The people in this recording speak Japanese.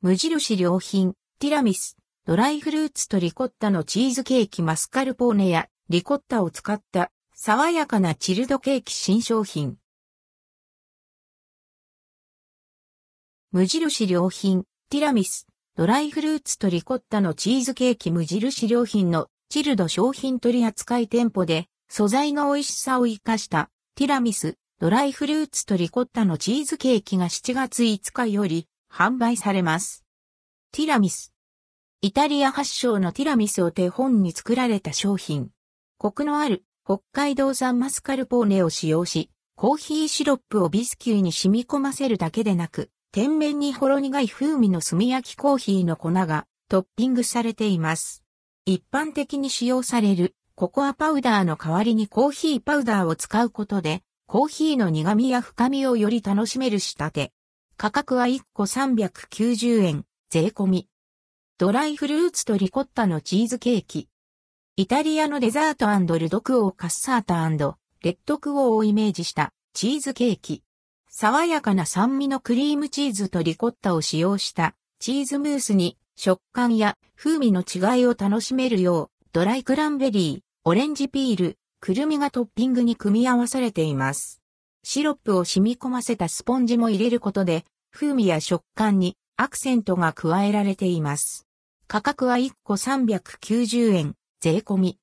無印良品、ティラミス、ドライフルーツとリコッタのチーズケーキマスカルポーネやリコッタを使った爽やかなチルドケーキ新商品。無印良品、ティラミス、ドライフルーツとリコッタのチーズケーキ無印良品のチルド商品取扱店舗で素材の美味しさを活かしたティラミス、ドライフルーツとリコッタのチーズケーキが7月5日より販売されます。ティラミス。イタリア発祥のティラミスを手本に作られた商品。コクのある北海道産マスカルポーネを使用し、コーヒーシロップをビスキューに染み込ませるだけでなく、天面にほろ苦い風味の炭焼きコーヒーの粉がトッピングされています。一般的に使用されるココアパウダーの代わりにコーヒーパウダーを使うことで、コーヒーの苦味や深みをより楽しめる仕立て。価格は1個390円、税込み。ドライフルーツとリコッタのチーズケーキ。イタリアのデザートルドクオーカッサータレッドクオーをイメージしたチーズケーキ。爽やかな酸味のクリームチーズとリコッタを使用したチーズムースに食感や風味の違いを楽しめるようドライクランベリー、オレンジピール、くるみがトッピングに組み合わされています。シロップを染み込ませたスポンジも入れることで風味や食感にアクセントが加えられています。価格は1個390円、税込み。